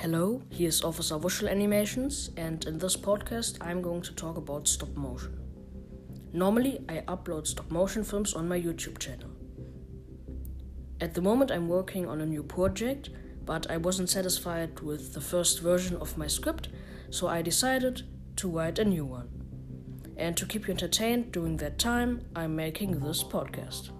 Hello, here's Officer Visual Animations, and in this podcast, I'm going to talk about stop motion. Normally, I upload stop motion films on my YouTube channel. At the moment, I'm working on a new project, but I wasn't satisfied with the first version of my script, so I decided to write a new one. And to keep you entertained during that time, I'm making this podcast.